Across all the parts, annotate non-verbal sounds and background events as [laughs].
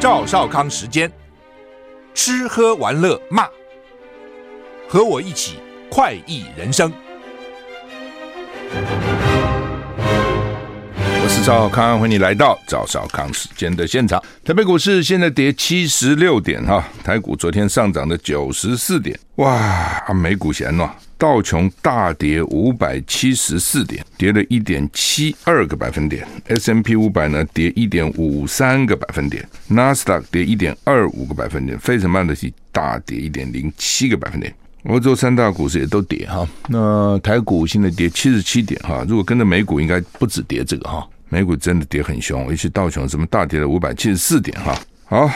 赵少康时间，吃喝玩乐骂，和我一起快意人生。我是赵少康，欢迎你来到赵少康时间的现场。台北股市现在跌七十六点哈，台股昨天上涨了九十四点，哇，啊、美股闲了。道琼大跌五百七十四点，跌了一点七二个百分点；S&P 五百呢跌一点五三个百分点；纳斯达克跌一点二五个百分点；费城半导体大跌一点零七个百分点。欧洲三大股市也都跌哈。那台股现在跌七十七点哈，如果跟着美股，应该不止跌这个哈。美股真的跌很凶，尤其道琼什么大跌了五百七十四点哈。好。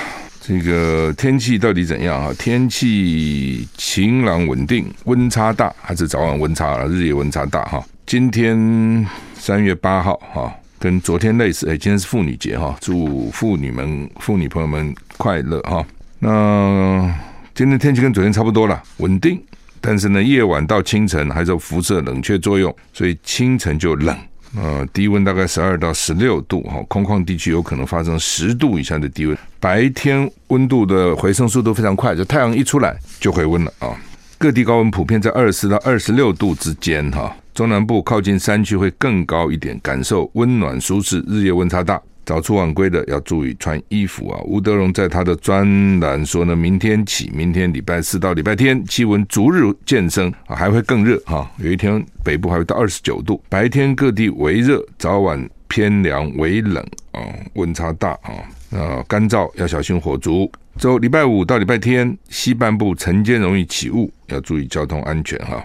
这个天气到底怎样啊？天气晴朗稳定，温差大还是早晚温差啊？日夜温差大哈。今天三月八号哈，跟昨天类似。哎，今天是妇女节哈，祝妇女们、妇女朋友们快乐哈。那今天天气跟昨天差不多了，稳定，但是呢，夜晚到清晨还是有辐射冷却作用，所以清晨就冷。呃，低温大概十二到十六度哈，空旷地区有可能发生十度以上的低温。白天温度的回升速度非常快，就太阳一出来就回温了啊。各地高温普遍在二十四到二十六度之间哈，中南部靠近山区会更高一点，感受温暖舒适，日夜温差大。早出晚归的要注意穿衣服啊！吴德荣在他的专栏说呢，明天起，明天礼拜四到礼拜天，气温逐日渐升，还会更热哈。有一天北部还会到二十九度，白天各地微热，早晚偏凉微冷啊，温差大啊。呃，干燥要小心火烛。周礼拜五到礼拜天，西半部晨间容易起雾，要注意交通安全哈。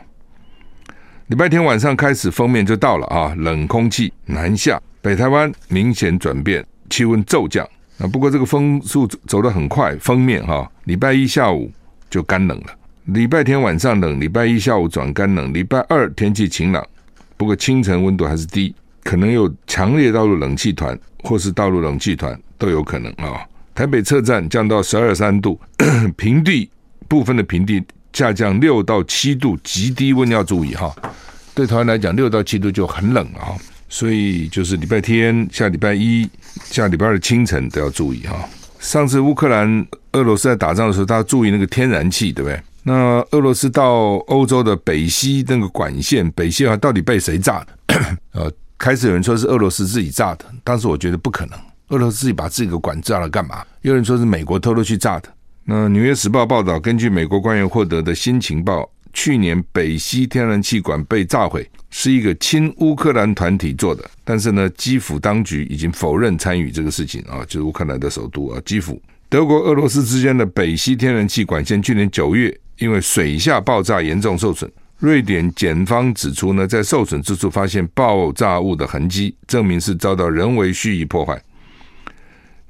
礼拜天晚上开始封面就到了啊，冷空气南下。北台湾明显转变，气温骤降啊！不过这个风速走得很快，封面哈，礼拜一下午就干冷了，礼拜天晚上冷，礼拜一下午转干冷，礼拜二天气晴朗，不过清晨温度还是低，可能有强烈道路冷气团或是道路冷气团都有可能啊。台北车站降到十二三度，[coughs] 平地部分的平地下降六到七度，极低温要注意哈。对台湾来讲，六到七度就很冷了哈。所以就是礼拜天、下礼拜一、下礼拜二清晨都要注意哈。上次乌克兰、俄罗斯在打仗的时候，大家注意那个天然气，对不对？那俄罗斯到欧洲的北溪那个管线，北溪啊，到底被谁炸的？[coughs] 呃，开始有人说是俄罗斯自己炸的，当时我觉得不可能，俄罗斯自己把自己的管炸了干嘛？有人说是美国偷偷去炸的。那《纽约时报》报道，根据美国官员获得的新情报。去年北溪天然气管被炸毁，是一个亲乌克兰团体做的，但是呢，基辅当局已经否认参与这个事情啊，就是乌克兰的首都啊，基辅。德国、俄罗斯之间的北溪天然气管线去年九月因为水下爆炸严重受损，瑞典检方指出呢，在受损之处发现爆炸物的痕迹，证明是遭到人为蓄意破坏。《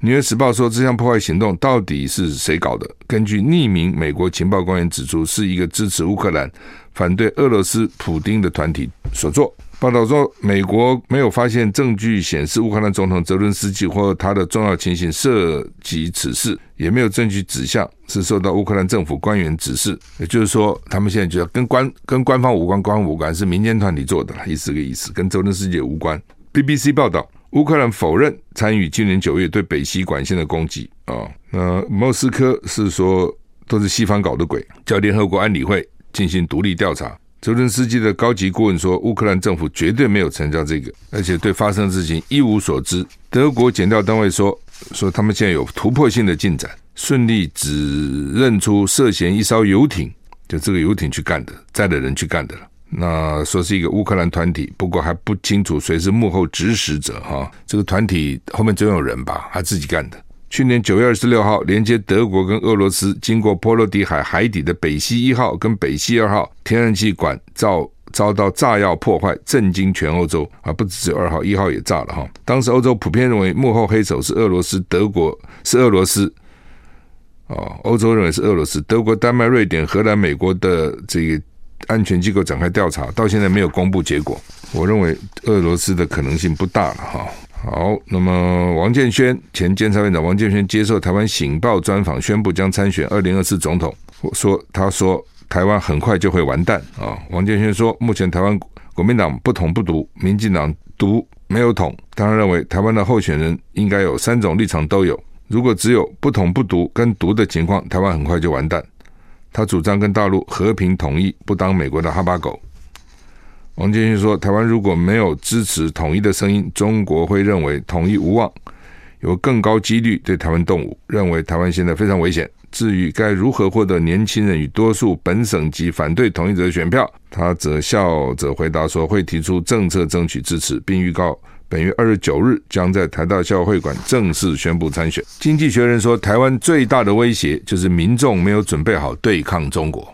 纽约时报》说，这项破坏行动到底是谁搞的？根据匿名美国情报官员指出，是一个支持乌克兰、反对俄罗斯普丁的团体所做。报道说，美国没有发现证据显示乌克兰总统泽伦斯基或他的重要亲信涉及此事，也没有证据指向是受到乌克兰政府官员指示。也就是说，他们现在就要跟官跟官方无关，官方无关是民间团体做的，意思个意思，跟泽伦斯基无关。BBC 报道。乌克兰否认参与今年九月对北溪管线的攻击啊，那莫斯科是说都是西方搞的鬼，叫联合国安理会进行独立调查。泽伦斯基的高级顾问说，乌克兰政府绝对没有参加这个，而且对发生的事情一无所知。德国检调单位说，说他们现在有突破性的进展，顺利指认出涉嫌一艘游艇，就这个游艇去干的，载的人去干的了。那说是一个乌克兰团体，不过还不清楚谁是幕后指使者哈。这个团体后面总有人吧？他自己干的。去年九月二十六号，连接德国跟俄罗斯经过波罗的海海底的北溪一号跟北溪二号天然气管遭遭到炸药破坏，震惊全欧洲啊！不只是二号，一号也炸了哈。当时欧洲普遍认为幕后黑手是俄罗斯，德国是俄罗斯。哦，欧洲认为是俄罗斯，德国、丹麦、瑞典、荷兰、美国的这个。安全机构展开调查，到现在没有公布结果。我认为俄罗斯的可能性不大了哈。好，那么王建煊前监察院长王建煊接受台湾《醒报》专访，宣布将参选二零二四总统。说，他说台湾很快就会完蛋啊。王建煊说，目前台湾国民党不统不独，民进党独没有统。他认为台湾的候选人应该有三种立场都有。如果只有不统不独跟独的情况，台湾很快就完蛋。他主张跟大陆和平统一，不当美国的哈巴狗。王建煊说，台湾如果没有支持统一的声音，中国会认为统一无望，有更高几率对台湾动武，认为台湾现在非常危险。至于该如何获得年轻人与多数本省籍反对统一者的选票，他则笑着回答说，会提出政策争取支持，并预告。本月二十九日将在台大校会馆正式宣布参选。经济学人说，台湾最大的威胁就是民众没有准备好对抗中国。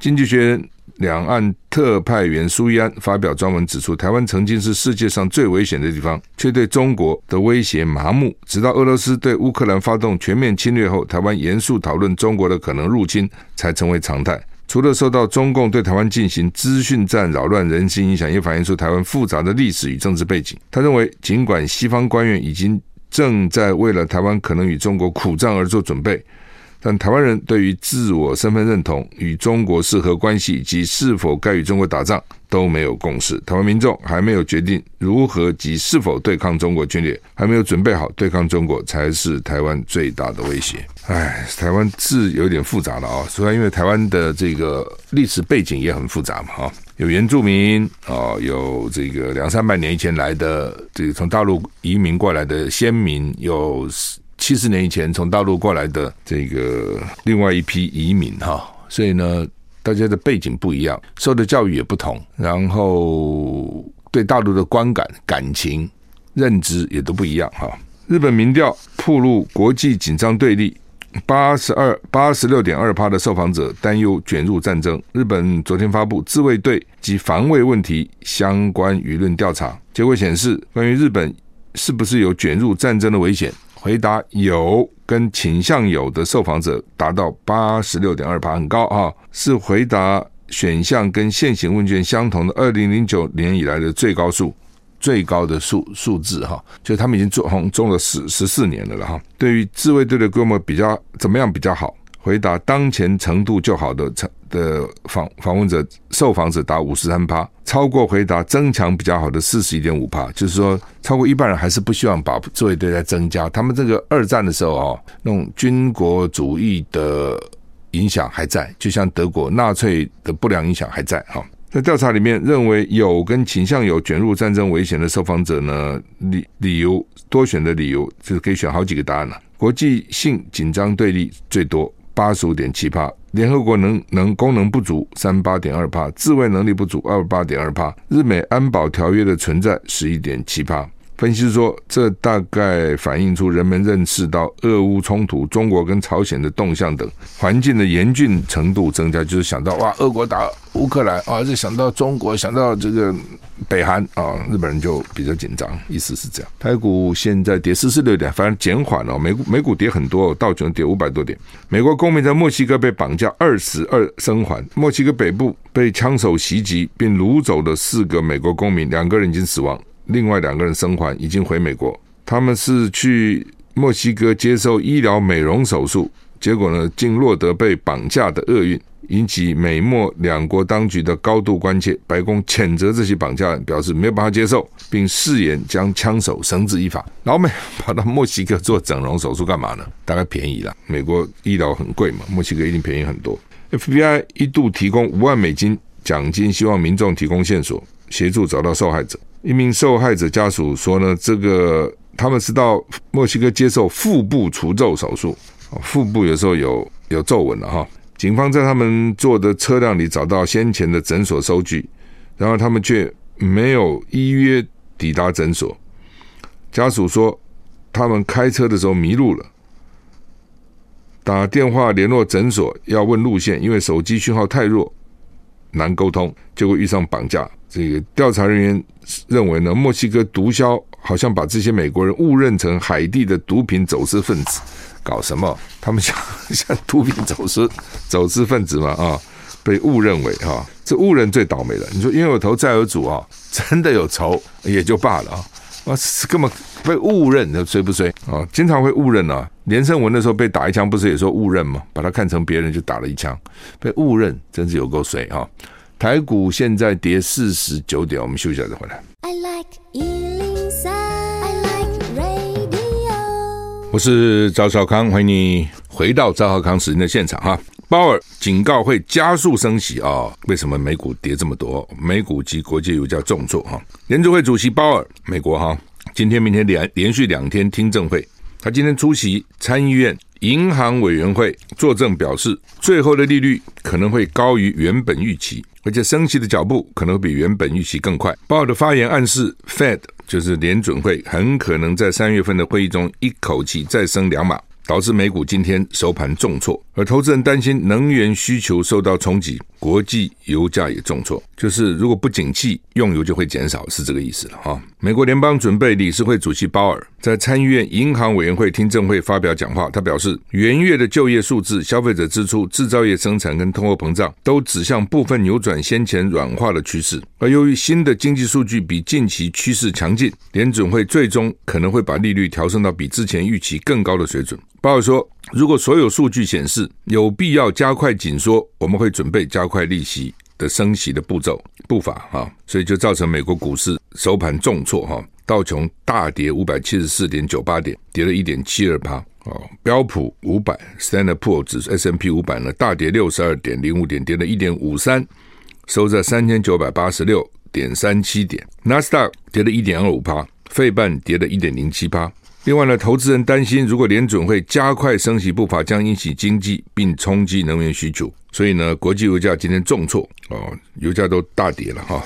经济学人两岸特派员苏伊安发表专文指出，台湾曾经是世界上最危险的地方，却对中国的威胁麻木。直到俄罗斯对乌克兰发动全面侵略后，台湾严肃讨论中国的可能入侵，才成为常态。除了受到中共对台湾进行资讯战扰乱人心影响，也反映出台湾复杂的历史与政治背景。他认为，尽管西方官员已经正在为了台湾可能与中国苦战而做准备。但台湾人对于自我身份认同、与中国是何关系以及是否该与中国打仗都没有共识。台湾民众还没有决定如何及是否对抗中国军略，还没有准备好对抗中国，才是台湾最大的威胁。哎，台湾字有点复杂了啊，虽然因为台湾的这个历史背景也很复杂嘛，哈，有原住民啊，有这个两三百年以前来的这个从大陆移民过来的先民，有。七十年以前从大陆过来的这个另外一批移民哈，所以呢，大家的背景不一样，受的教育也不同，然后对大陆的观感、感情、认知也都不一样哈。日本民调曝露国际紧张对立，八十二八十六点二趴的受访者担忧卷入战争。日本昨天发布自卫队及防卫问题相关舆论调查结果显示，关于日本是不是有卷入战争的危险？回答有跟倾向有的受访者达到八十六点二趴，很高啊，是回答选项跟现行问卷相同的二零零九年以来的最高数，最高的数数字哈，就他们已经做红中了十十四年了了哈。对于自卫队的规模比较怎么样比较好？回答当前程度就好的成的访访问者受访者达五十三趴，超过回答增强比较好的四十一点五趴，就是说超过一半人还是不希望把座位队再增加。他们这个二战的时候哦，那种军国主义的影响还在，就像德国纳粹的不良影响还在哈。在调查里面，认为有跟倾向有卷入战争危险的受访者呢，理理由多选的理由就是可以选好几个答案了。国际性紧张对立最多。八十五点七趴，联合国能能功能不足三八点二趴，自卫能力不足二八点二趴，日美安保条约的存在十一点七帕。分析说，这大概反映出人们认识到俄乌冲突、中国跟朝鲜的动向等环境的严峻程度增加，就是想到哇，俄国打乌克兰啊，就想到中国，想到这个北韩啊，日本人就比较紧张，意思是这样。台股现在跌四十六点，反正减缓了，美股美股跌很多，道琼跌五百多点。美国公民在墨西哥被绑架二十二生还，墨西哥北部被枪手袭击并掳走了四个美国公民，两个人已经死亡。另外两个人生还，已经回美国。他们是去墨西哥接受医疗美容手术，结果呢，竟落得被绑架的厄运，引起美墨两国当局的高度关切。白宫谴责这些绑架案，表示没有办法接受，并誓言将枪手绳之以法。老美跑到墨西哥做整容手术干嘛呢？大概便宜了。美国医疗很贵嘛，墨西哥一定便宜很多。FBI 一度提供五万美金奖金，希望民众提供线索，协助找到受害者。一名受害者家属说呢，这个他们是到墨西哥接受腹部除皱手术，腹部有时候有有皱纹了哈。警方在他们坐的车辆里找到先前的诊所收据，然后他们却没有依约抵达诊所。家属说，他们开车的时候迷路了，打电话联络诊所要问路线，因为手机讯号太弱，难沟通，结果遇上绑架。这个调查人员认为呢，墨西哥毒枭好像把这些美国人误认成海地的毒品走私分子，搞什么？他们像 [laughs] 像毒品走私走私分子嘛啊，被误认为哈，这误认最倒霉了。你说冤有头债有主啊，真的有仇也就罢了啊，啊，根本被误认，那衰不衰啊？经常会误认啊。连胜文的时候被打一枪，不是也说误认吗？把他看成别人就打了一枪，被误认，真是有够衰哈。台股现在跌四十九点，我们休息一下再回来。I like 103, I like radio. 我是赵少康，欢迎你回到赵少康时间的现场哈。鲍尔警告会加速升息啊、哦？为什么美股跌这么多？美股及国际油价重挫哈。联储会主席鲍尔，美国哈，今天明天连连续两天听证会，他今天出席参议院银行委员会作证，表示最后的利率可能会高于原本预期，而且升息的脚步可能会比原本预期更快。鲍的发言暗示，Fed 就是联准会很可能在三月份的会议中一口气再升两码。导致美股今天收盘重挫，而投资人担心能源需求受到冲击，国际油价也重挫。就是如果不景气，用油就会减少，是这个意思了哈。美国联邦准备理事会主席鲍尔在参议院银行委员会听证会发表讲话，他表示，元月的就业数字、消费者支出、制造业生产跟通货膨胀都指向部分扭转先前软化的趋势。而由于新的经济数据比近期趋势强劲，联准会最终可能会把利率调升到比之前预期更高的水准。鲍尔说：“如果所有数据显示有必要加快紧缩，我们会准备加快利息的升息的步骤步伐。哈，所以就造成美国股市收盘重挫。哈，道琼大跌五百七十四点九八点，跌了一点七二趴。哦，标普五百 Standard Poor 指数 S&P 五百呢大跌六十二点零五点，跌了一点五三，收在三千九百八十六点三七点。纳斯达克跌了一点二五趴，费半跌了一点零七八。”另外呢，投资人担心，如果联准会加快升息步伐，将引起经济并冲击能源需求。所以呢，国际油价今天重挫哦，油价都大跌了哈。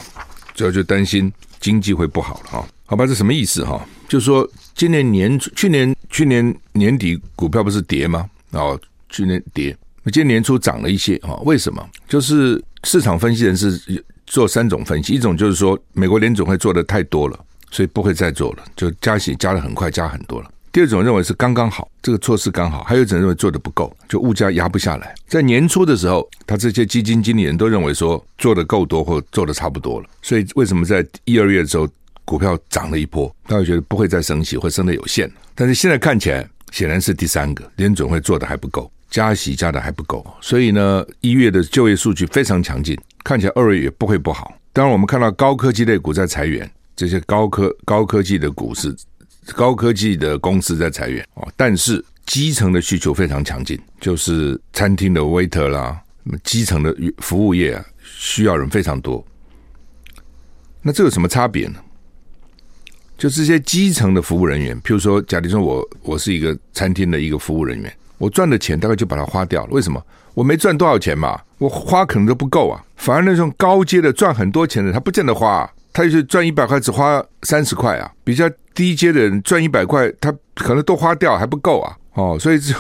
主要就担心经济会不好了哈。好吧，这什么意思哈？就是说，今年年初、去年去年年底股票不是跌吗？哦，去年跌，今年年初涨了一些哈。为什么？就是市场分析人士做三种分析，一种就是说，美国联准会做的太多了。所以不会再做了，就加息加得很快，加很多了。第二种认为是刚刚好，这个措施刚好。还有一种认为做得不够，就物价压不下来。在年初的时候，他这些基金经理人都认为说做得够多或做得差不多了。所以为什么在一二月的时候股票涨了一波？大家觉得不会再升息，会升的有限。但是现在看起来显然是第三个，联准会做得还不够，加息加得还不够。所以呢，一月的就业数据非常强劲，看起来二月也不会不好。当然，我们看到高科技类股在裁员。这些高科高科技的股市、高科技的公司在裁员哦，但是基层的需求非常强劲，就是餐厅的 waiter 啦，基层的服务业啊，需要人非常多。那这有什么差别呢？就这些基层的服务人员，譬如说，假如说我我是一个餐厅的一个服务人员，我赚的钱大概就把它花掉了。为什么？我没赚多少钱嘛，我花可能都不够啊。反而那种高阶的赚很多钱的，他不见得花。他就是赚一百块，只花三十块啊！比较低阶的人赚一百块，他可能都花掉还不够啊！哦，所以就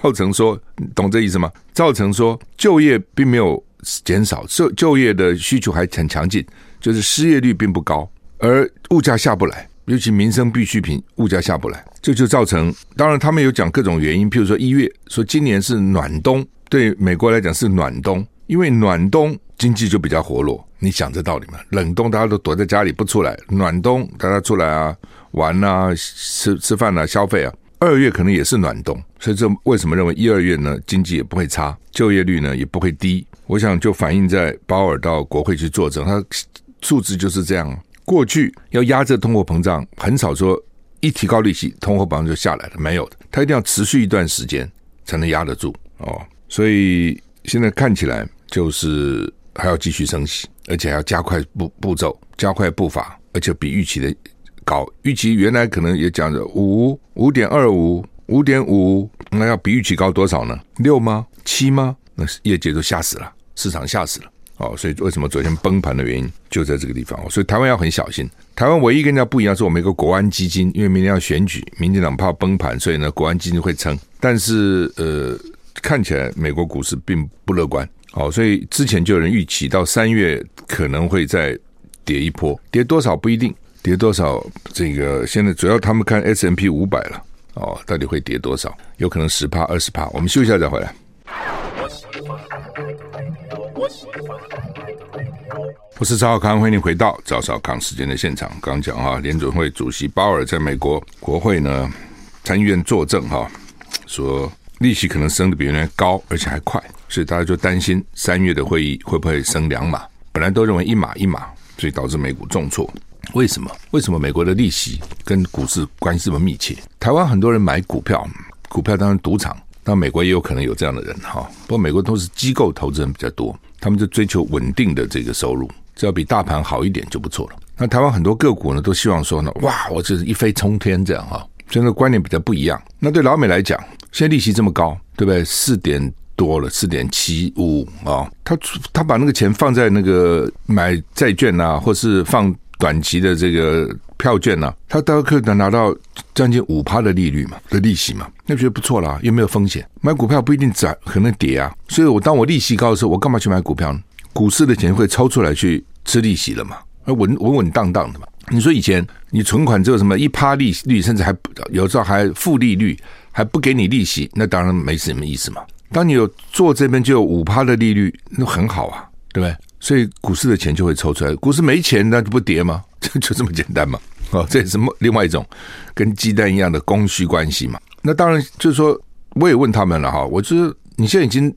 造成说，懂这意思吗？造成说就业并没有减少，就就业的需求还很强劲，就是失业率并不高，而物价下不来，尤其民生必需品物价下不来，这就造成。当然，他们有讲各种原因，譬如说一月说今年是暖冬，对美国来讲是暖冬，因为暖冬经济就比较活络。你想这道理吗？冷冬大家都躲在家里不出来，暖冬大家出来啊玩啊吃吃饭啊消费啊。二月可能也是暖冬，所以这为什么认为一二月呢经济也不会差，就业率呢也不会低？我想就反映在鲍尔到国会去作证，他数字就是这样。过去要压制通货膨胀，很少说一提高利息，通货膨胀就下来了，没有的，他一定要持续一段时间才能压得住哦。所以现在看起来就是还要继续升息。而且还要加快步步骤，加快步伐，而且比预期的高。预期原来可能也讲着五五点二五、五点五，那要比预期高多少呢？六吗？七吗？那业界都吓死了，市场吓死了。哦，所以为什么昨天崩盘的原因就在这个地方。所以台湾要很小心。台湾唯一跟人家不一样是，我们一个国安基金，因为明年要选举，民进党怕崩盘，所以呢，国安基金会撑。但是呃，看起来美国股市并不乐观。好，所以之前就有人预期到三月可能会再跌一波，跌多少不一定，跌多少这个现在主要他们看 S&P 五百了，哦，到底会跌多少？有可能十趴二十趴。我们休息一下再回来。我是赵少康，欢迎你回到赵少康时间的现场。刚讲啊，联准会主席鲍尔在美国国会呢参议院作证哈，说利息可能升得比原来高，而且还快。所以大家就担心三月的会议会不会升两码？本来都认为一码一码，所以导致美股重挫。为什么？为什么美国的利息跟股市关系这么密切？台湾很多人买股票，股票当然赌场，那美国也有可能有这样的人哈。不过美国都是机构投资人比较多，他们就追求稳定的这个收入，只要比大盘好一点就不错了。那台湾很多个股呢，都希望说呢，哇，我就是一飞冲天这样哈。这个观念比较不一样。那对老美来讲，现在利息这么高，对不对？四点多了，四点七五啊。他他把那个钱放在那个买债券啊，或是放短期的这个票券呐、啊，他大概可以拿到将近五趴的利率嘛，的利息嘛，那觉得不错啦，又没有风险。买股票不一定涨，可能跌啊。所以我当我利息高的时候，我干嘛去买股票呢？股市的钱会抽出来去吃利息了嘛，那稳稳稳当当的嘛。你说以前你存款只有什么一趴利率，甚至还有时候还负利率，还不给你利息，那当然没什么意思嘛。当你有做这边就有五趴的利率，那很好啊，对不对？所以股市的钱就会抽出来，股市没钱那就不跌吗？就 [laughs] 就这么简单嘛。哦，这也是另外一种跟鸡蛋一样的供需关系嘛。那当然就是说，我也问他们了哈，我就是你现在已经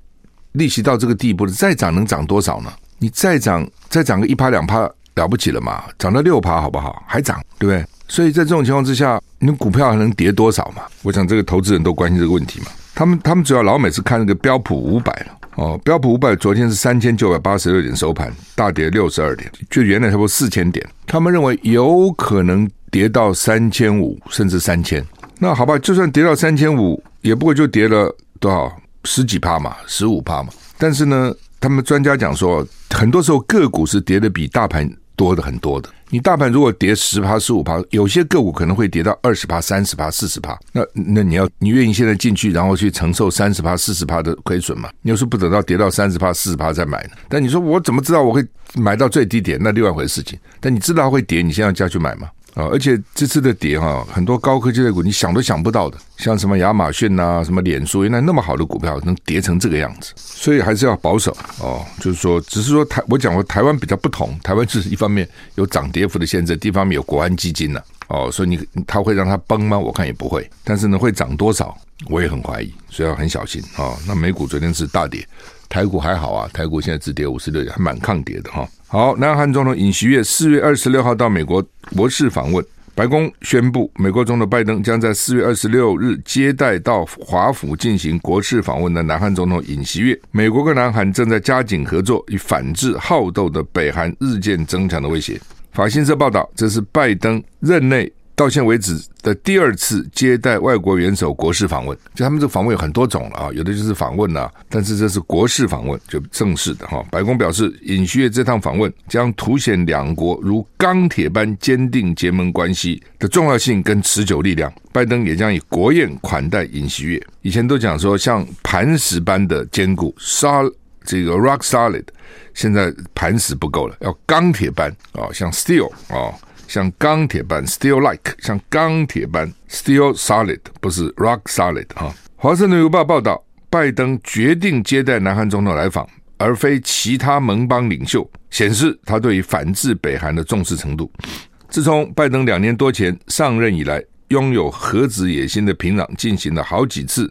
利息到这个地步了，再涨能涨多少呢？你再涨再涨个一趴两趴。了不起了嘛？涨到六趴好不好？还涨，对不对？所以在这种情况之下，你股票还能跌多少嘛？我想这个投资人都关心这个问题嘛。他们他们主要老美是看那个标普五百了哦。标普五百昨天是三千九百八十六点收盘，大跌六十二点，就原来差不多四千点。他们认为有可能跌到三千五甚至三千。那好吧，就算跌到三千五，也不会就跌了多少十几趴嘛，十五趴嘛。但是呢，他们专家讲说，很多时候个股是跌的比大盘。多的很多的，你大盘如果跌十趴、十五趴，有些个股可能会跌到二十趴、三十趴、四十趴。那那你要你愿意现在进去，然后去承受三十趴、四十趴的亏损吗？你要是不等到跌到三十趴、四十趴再买呢？但你说我怎么知道我会买到最低点？那另外一回事情。但你知道它会跌，你现在要加去买吗？啊！而且这次的跌哈，很多高科技的股你想都想不到的，像什么亚马逊呐、什么脸书，原来那么好的股票能跌成这个样子，所以还是要保守哦。就是说，只是说台我讲过台湾比较不同，台湾是一方面有涨跌幅的限制，一方面有国安基金呢、哦，所以你它会让它崩吗？我看也不会。但是呢，会涨多少，我也很怀疑，所以要很小心啊、哦。那美股昨天是大跌，台股还好啊，台股现在只跌五十六点，还蛮抗跌的哈。哦好，南韩总统尹锡悦四月二十六号到美国国事访问。白宫宣布，美国总统拜登将在四月二十六日接待到华府进行国事访问的南韩总统尹锡悦。美国跟南韩正在加紧合作，以反制好斗的北韩日渐增强的威胁。法新社报道，这是拜登任内。到现为止的第二次接待外国元首国事访问，就他们这个访问有很多种了啊，有的就是访问呐，但是这是国事访问，就正式的哈。白宫表示，尹锡悦这趟访问将凸显两国如钢铁般坚定结盟关系的重要性跟持久力量。拜登也将以国宴款待尹锡悦。以前都讲说像磐石般的坚固，sol 这个 rock solid，现在磐石不够了，要钢铁般啊，像 steel 啊。像钢铁般，steel like，像钢铁般，steel solid，不是 rock solid 啊。华盛顿邮报报道，拜登决定接待南韩总统来访，而非其他盟邦领袖，显示他对于反制北韩的重视程度。自从拜登两年多前上任以来，拥有核子野心的平壤进行了好几次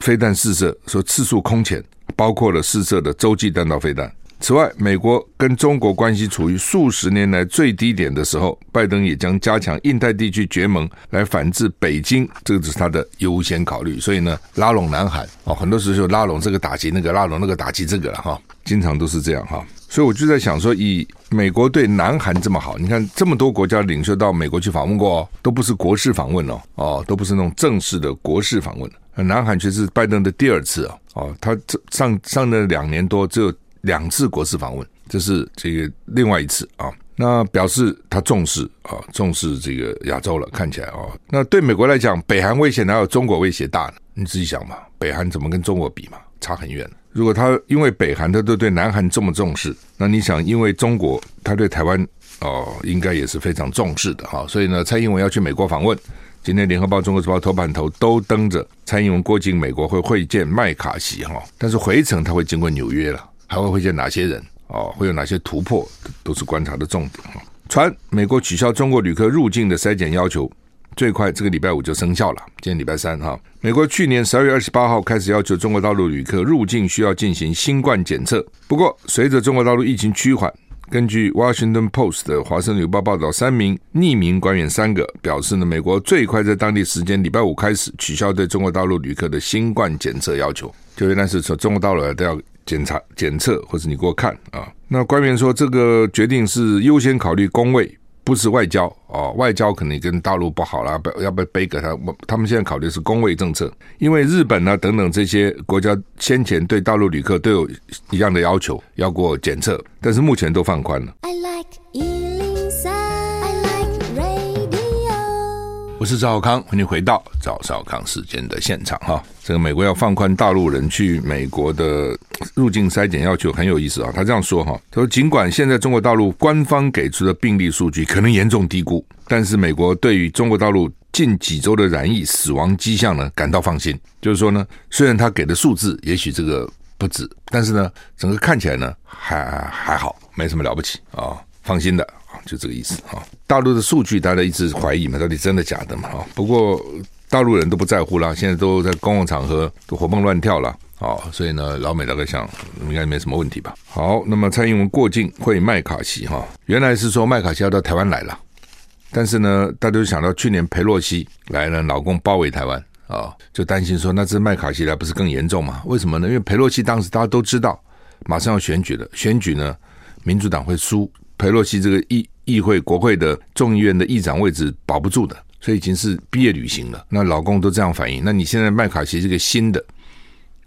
飞弹试射，说次数空前，包括了试射的洲际弹道飞弹。此外，美国跟中国关系处于数十年来最低点的时候，拜登也将加强印太地区结盟来反制北京，这个是他的优先考虑。所以呢，拉拢南韩哦，很多时候拉拢这个打击那个，拉拢那个打击这个了哈，经常都是这样哈。所以我就在想说，以美国对南韩这么好，你看这么多国家领袖到美国去访问过，都不是国事访问哦，哦，都不是那种正式的国事访问。南韩却是拜登的第二次哦，哦，他这上上了两年多只有。两次国事访问，这是这个另外一次啊。那表示他重视啊，重视这个亚洲了。看起来啊，那对美国来讲，北韩威胁哪有中国威胁大呢？你自己想嘛，北韩怎么跟中国比嘛？差很远。如果他因为北韩他都对南韩这么重视，那你想，因为中国他对台湾哦，应该也是非常重视的哈。所以呢，蔡英文要去美国访问，今天联合报、中国时报头版头都登着蔡英文过境美国会会见麦卡锡哈，但是回程他会经过纽约了。还会会见哪些人？哦，会有哪些突破？都是观察的重点。传美国取消中国旅客入境的筛检要求，最快这个礼拜五就生效了。今天礼拜三哈，美国去年十二月二十八号开始要求中国大陆旅客入境需要进行新冠检测。不过，随着中国大陆疫情趋缓，根据 Washington Post 的华盛顿邮报报道，三名匿名官员三个表示呢，美国最快在当地时间礼拜五开始取消对中国大陆旅客的新冠检测要求，就原来是从中国大陆来都要检查检测，或者你给我看啊。那官员说，这个决定是优先考虑工位。不是外交啊，外交可能跟大陆不好了，要不要背给他？他们现在考虑是工位政策，因为日本呢等等这些国家先前对大陆旅客都有一样的要求，要过检测，但是目前都放宽了。我是赵少康，欢迎回到赵少康时间的现场哈。这个美国要放宽大陆人去美国的入境筛检要求，很有意思啊。他这样说哈，他说尽管现在中国大陆官方给出的病例数据可能严重低估，但是美国对于中国大陆近几周的染疫死亡迹象呢感到放心。就是说呢，虽然他给的数字也许这个不止，但是呢，整个看起来呢还还好，没什么了不起啊，放心的。就这个意思哈，大陆的数据大家一直怀疑嘛，到底真的假的嘛？哈，不过大陆人都不在乎了，现在都在公共场合都活蹦乱跳了，哦，所以呢，老美大概想应该没什么问题吧。好，那么蔡英文过境会麦卡锡哈，原来是说麦卡锡要到台湾来了，但是呢，大家都想到去年裴洛西来了，老共包围台湾啊，就担心说那这麦卡锡来不是更严重吗？为什么呢？因为裴洛西当时大家都知道马上要选举了，选举呢，民主党会输。佩洛西这个议议会国会的众议院的议长位置保不住的，所以已经是毕业旅行了。那老公都这样反应，那你现在麦卡锡这个新的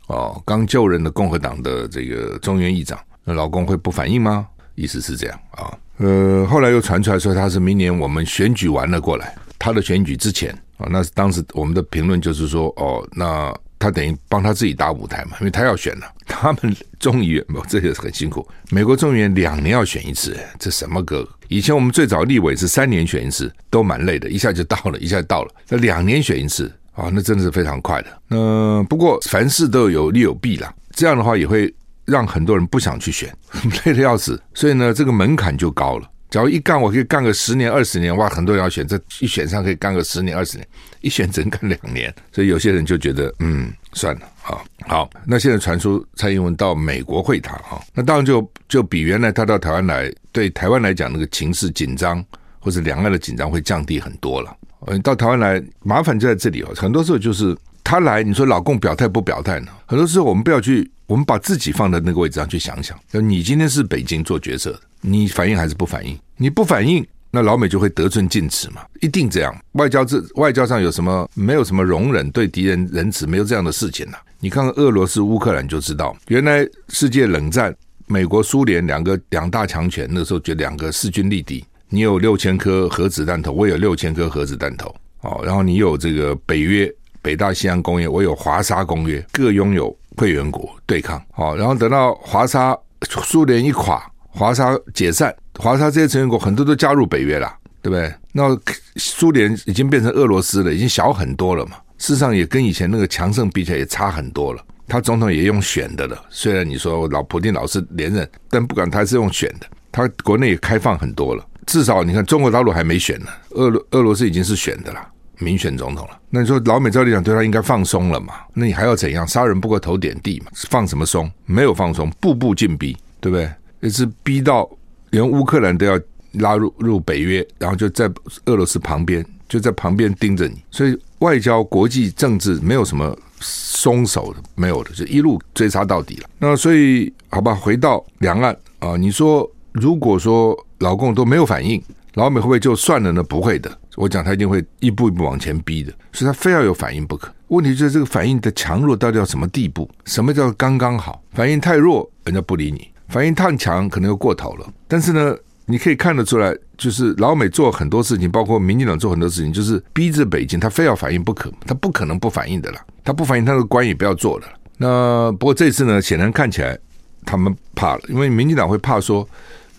哦，刚就任的共和党的这个众议院议长，那老公会不反应吗？意思是这样啊。呃，后来又传出来说他是明年我们选举完了过来，他的选举之前啊，那是当时我们的评论就是说哦，那。他等于帮他自己搭舞台嘛，因为他要选了。[laughs] 他们众议院不，这个是很辛苦。美国众议院两年要选一次，这什么个？以前我们最早立委是三年选一次，都蛮累的，一下就到了，[laughs] 一下到了。那两年选一次啊，那真的是非常快的。那不过凡事都有利有弊啦，这样的话也会让很多人不想去选，[laughs] 累得要死。所以呢，这个门槛就高了。假如一干，我可以干个十年、二十年，哇，很多人要选，这一选上可以干个十年、二十年，一选只能干两年，所以有些人就觉得，嗯，算了，好，好。那现在传出蔡英文到美国会谈，哈，那当然就就比原来他到台湾来，对台湾来讲那个情势紧张或者两岸的紧张会降低很多了。嗯，到台湾来，麻烦就在这里哦，很多时候就是他来，你说老共表态不表态呢？很多时候我们不要去，我们把自己放在那个位置上去想想，就你今天是北京做决策的。你反应还是不反应？你不反应，那老美就会得寸进尺嘛，一定这样。外交这外交上有什么？没有什么容忍对敌人仁慈，没有这样的事情呐、啊。你看看俄罗斯、乌克兰就知道，原来世界冷战，美国、苏联两个两大强权，那时候就两个势均力敌。你有六千颗核子弹头，我有六千颗核子弹头，哦，然后你有这个北约、北大西洋公约，我有华沙公约，各拥有会员国对抗，哦，然后等到华沙苏联一垮。华沙解散，华沙这些成员国很多都加入北约了，对不对？那苏联已经变成俄罗斯了，已经小很多了嘛。事实上也跟以前那个强盛比起来也差很多了。他总统也用选的了，虽然你说老普丁老是连任，但不管他是用选的，他国内也开放很多了。至少你看中国大陆还没选呢，俄罗俄罗斯已经是选的了，民选总统了。那你说老美照理讲对他应该放松了嘛？那你还要怎样？杀人不过头点地嘛？放什么松？没有放松，步步紧逼，对不对？也是逼到连乌克兰都要拉入入北约，然后就在俄罗斯旁边，就在旁边盯着你，所以外交、国际政治没有什么松手的，没有的，就一路追杀到底了。那所以，好吧，回到两岸啊，你说如果说老共都没有反应，老美会不会就算了呢？不会的，我讲他一定会一步一步往前逼的，所以他非要有反应不可。问题就是这个反应的强弱到底要什么地步？什么叫刚刚好？反应太弱，人家不理你。反应太强，可能又过头了。但是呢，你可以看得出来，就是老美做很多事情，包括民进党做很多事情，就是逼着北京，他非要反应不可，他不可能不反应的了。他不反应，他的官也不要做了。那不过这次呢，显然看起来他们怕了，因为民进党会怕说，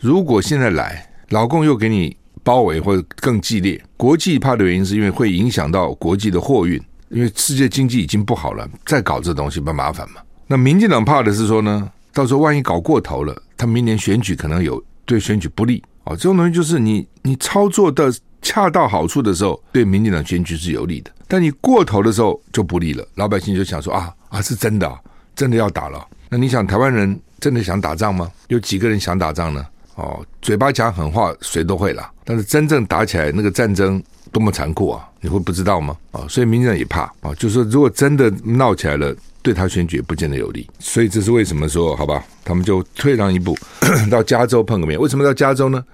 如果现在来，老共又给你包围或者更激烈，国际怕的原因是因为会影响到国际的货运，因为世界经济已经不好了，再搞这东西不麻烦嘛。那民进党怕的是说呢？到时候万一搞过头了，他明年选举可能有对选举不利啊。这种东西就是你你操作的恰到好处的时候，对民进党选举是有利的；但你过头的时候就不利了。老百姓就想说啊啊，是真的，真的要打了。那你想台湾人真的想打仗吗？有几个人想打仗呢？哦，嘴巴讲狠话谁都会啦，但是真正打起来那个战争多么残酷啊，你会不知道吗？啊，所以民进党也怕啊，就是说如果真的闹起来了，对他选举也不见得有利。所以这是为什么说好吧，他们就退让一步，[clears throat] 到加州碰个面。为什么到加州呢？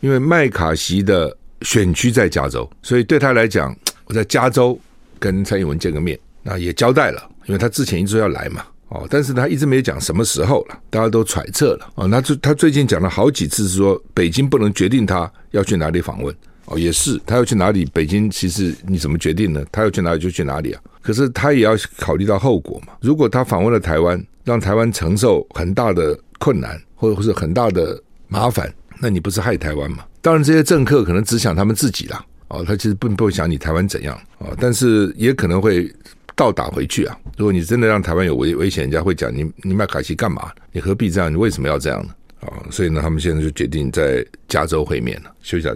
因为麦卡锡的选区在加州，所以对他来讲，我在加州跟蔡英文见个面，那也交代了，因为他之前一直要来嘛。哦，但是他一直没有讲什么时候了，大家都揣测了。哦，那他最近讲了好几次，是说北京不能决定他要去哪里访问。哦，也是，他要去哪里，北京其实你怎么决定呢？他要去哪里就去哪里啊。可是他也要考虑到后果嘛。如果他访问了台湾，让台湾承受很大的困难，或者是很大的麻烦，那你不是害台湾吗？当然，这些政客可能只想他们自己啦。哦，他其实并不会想你台湾怎样。哦，但是也可能会。倒打回去啊！如果你真的让台湾有危危险，人家会讲你你麦卡锡干嘛？你何必这样？你为什么要这样呢？啊！所以呢，他们现在就决定在加州会面了。休息一下，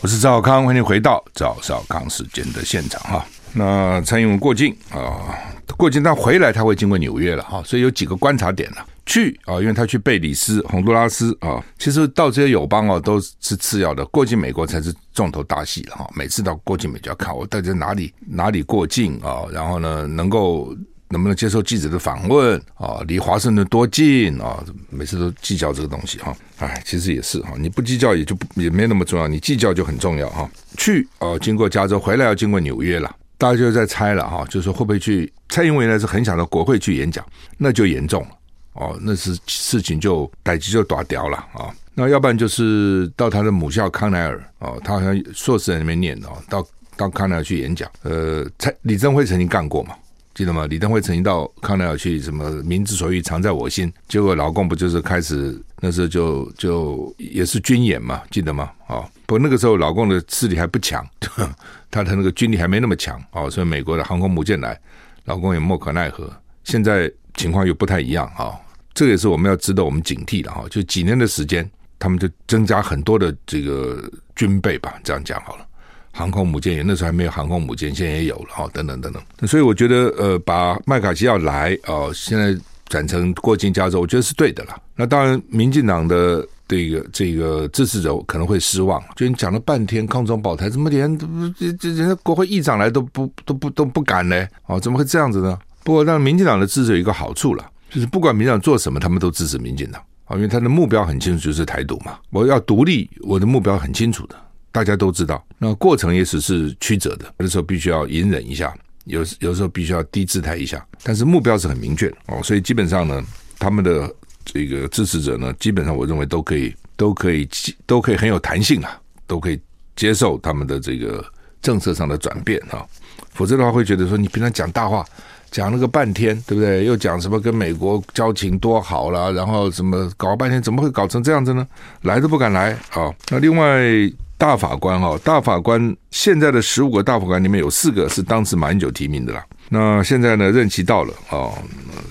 我是赵康，欢迎回到赵少康时间的现场哈。那蔡英文过境啊，过境他回来他会经过纽约了哈，所以有几个观察点了。去啊，因为他去贝里斯、洪都拉斯啊，其实到这些友邦哦都是次要的，过境美国才是重头大戏了哈。每次到过境美就要看我到底在哪里哪里过境啊，然后呢，能够能不能接受记者的访问啊，离华盛顿多近啊，每次都计较这个东西哈。哎，其实也是哈，你不计较也就不也没那么重要，你计较就很重要哈。去哦，经过加州回来要经过纽约了，大家就在猜了哈，就是说会不会去？蔡英文呢是很想到国会去演讲，那就严重了。哦，那是事情就逮起就打掉了啊！那要不然就是到他的母校康奈尔哦，他好像硕士在那边念的哦，到到康奈尔去演讲。呃，蔡李登辉曾经干过嘛，记得吗？李登辉曾经到康奈尔去，什么民之所欲藏在我心，结果老共不就是开始那时候就就也是军演嘛，记得吗？哦，不过那个时候老共的势力还不强，[laughs] 他的那个军力还没那么强哦，所以美国的航空母舰来，老共也莫可奈何。现在情况又不太一样啊。这也是我们要值得我们警惕的哈，就几年的时间，他们就增加很多的这个军备吧，这样讲好了。航空母舰也那时候还没有航空母舰，现在也有了哈，等等等等。所以我觉得呃，把麦卡锡要来哦，现在转成过境加州，我觉得是对的了。那当然，民进党的这个这个支持者可能会失望，就你讲了半天抗中保台，怎么连这这人家国会议长来都不都不都不敢呢？哦，怎么会这样子呢？不过让民进党的支持有一个好处了。就是不管民进党做什么，他们都支持民进党啊，因为他的目标很清楚，就是台独嘛。我要独立，我的目标很清楚的，大家都知道。那过程也许是曲折的，有的时候必须要隐忍一下，有有时候必须要低姿态一下，但是目标是很明确的哦。所以基本上呢，他们的这个支持者呢，基本上我认为都可以，都可以，都可以很有弹性啊，都可以接受他们的这个政策上的转变啊。否则的话，会觉得说你平常讲大话。讲了个半天，对不对？又讲什么跟美国交情多好了，然后什么搞了半天，怎么会搞成这样子呢？来都不敢来啊、那另外大法官、哦，大法官现在的十五个大法官里面有四个是当时马英九提名的啦。那现在呢，任期到了、哦，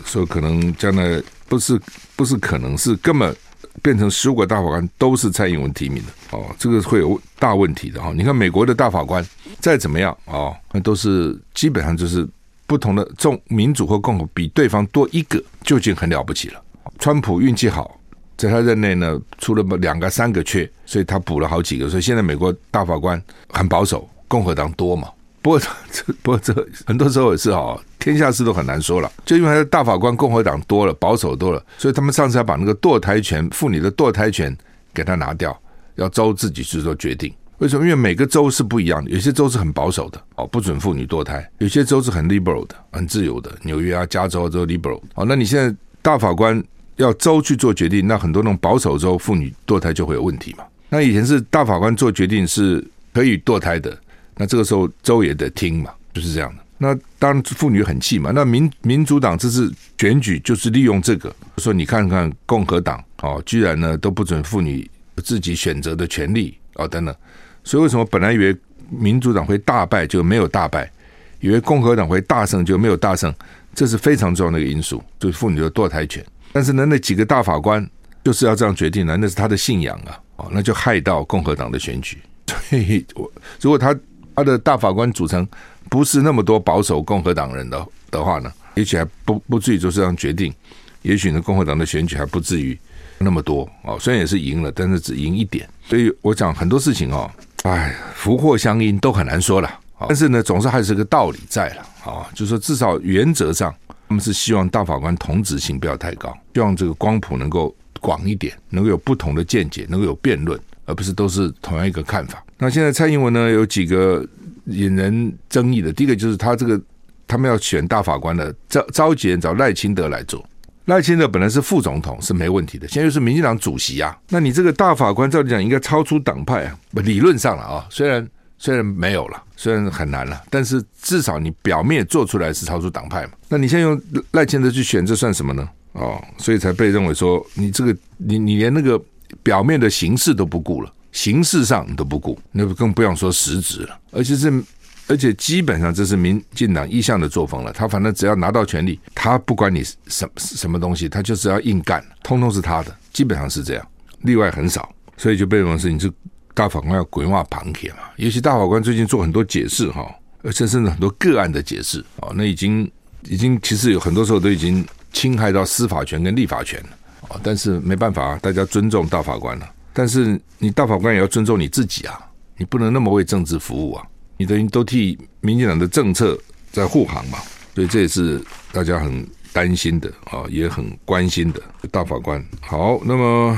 所以可能将来不是不是可能是根本变成十五个大法官都是蔡英文提名的哦，这个会有大问题的哈、哦。你看美国的大法官再怎么样、哦，那都是基本上就是。不同的众民主或共和比对方多一个就已经很了不起了。川普运气好，在他任内呢出了两个三个缺，所以他补了好几个。所以现在美国大法官很保守，共和党多嘛。不过这 [laughs] 不过这很多时候也是哈，天下事都很难说了。就因为他大法官共和党多了，保守多了，所以他们上次要把那个堕胎权、妇女的堕胎权给他拿掉，要州自己去做决定。为什么？因为每个州是不一样的，有些州是很保守的，哦，不准妇女堕胎；有些州是很 liberal 的，很自由的，纽约啊、加州都 liberal。哦，那你现在大法官要州去做决定，那很多那种保守州妇女堕胎就会有问题嘛。那以前是大法官做决定是可以堕胎的，那这个时候州也得听嘛，就是这样的。那当然妇女很气嘛。那民民主党这次选举就是利用这个，说你看看共和党哦，居然呢都不准妇女自己选择的权利哦，等等。所以为什么本来以为民主党会大败就没有大败，以为共和党会大胜就没有大胜，这是非常重要的一个因素，就是妇女的堕胎权。但是呢，那几个大法官就是要这样决定的，那是他的信仰啊，哦，那就害到共和党的选举。[laughs] 所以，我如果他他的大法官组成不是那么多保守共和党人的的话呢，也许还不不至于就这样决定，也许呢，共和党的选举还不至于那么多哦。虽然也是赢了，但是只赢一点。所以我讲很多事情哦，哎，福祸相因都很难说了。但是呢，总是还是个道理在了啊，就是说至少原则上，他们是希望大法官同质性不要太高，希望这个光谱能够广一点，能够有不同的见解，能够有辩论，而不是都是同样一个看法。那现在蔡英文呢，有几个引人争议的，第一个就是他这个他们要选大法官的召召集人找赖清德来做，赖清德本来是副总统是没问题的，现在又是民进党主席啊，那你这个大法官照理讲应该超出党派啊，理论上了啊，虽然。虽然没有了，虽然很难了，但是至少你表面做出来是超出党派嘛。那你现在用赖清德去选，这算什么呢？哦，所以才被认为说你这个你你连那个表面的形式都不顾了，形式上你都不顾，那更不用说实质了。而且是而且基本上这是民进党一向的作风了。他反正只要拿到权力，他不管你什什么东西，他就是要硬干，通通是他的，基本上是这样，例外很少。所以就被认为是你是。大法官要鬼话旁铁嘛，尤其大法官最近做很多解释哈，而且甚至很多个案的解释啊，那已经已经其实有很多时候都已经侵害到司法权跟立法权了啊。但是没办法，大家尊重大法官了。但是你大法官也要尊重你自己啊，你不能那么为政治服务啊，你等于都替民进党的政策在护航嘛。所以这也是大家很担心的啊，也很关心的大法官。好，那么。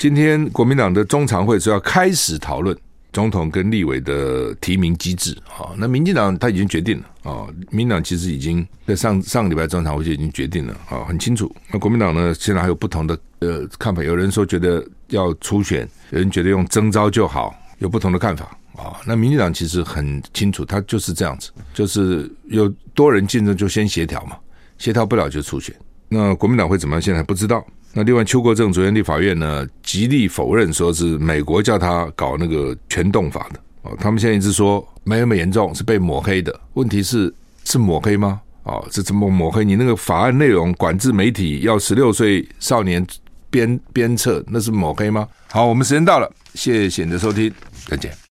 今天国民党的中常会是要开始讨论总统跟立委的提名机制啊。那民进党他已经决定了啊，民进党其实已经在上上个礼拜中常会就已经决定了啊，很清楚。那国民党呢，现在还有不同的呃看法，有人说觉得要初选，有人觉得用征召就好，有不同的看法啊。那民进党其实很清楚，他就是这样子，就是有多人竞争就先协调嘛，协调不了就初选。那国民党会怎么样？现在还不知道。那另外，邱国正昨天立法院呢，极力否认，说是美国叫他搞那个全动法的哦。他们现在一直说没那么严重，是被抹黑的。问题是是抹黑吗？哦，是怎么抹黑？你那个法案内容管制媒体要十六岁少年编编策，那是抹黑吗？好，我们时间到了，谢谢你的收听，再见。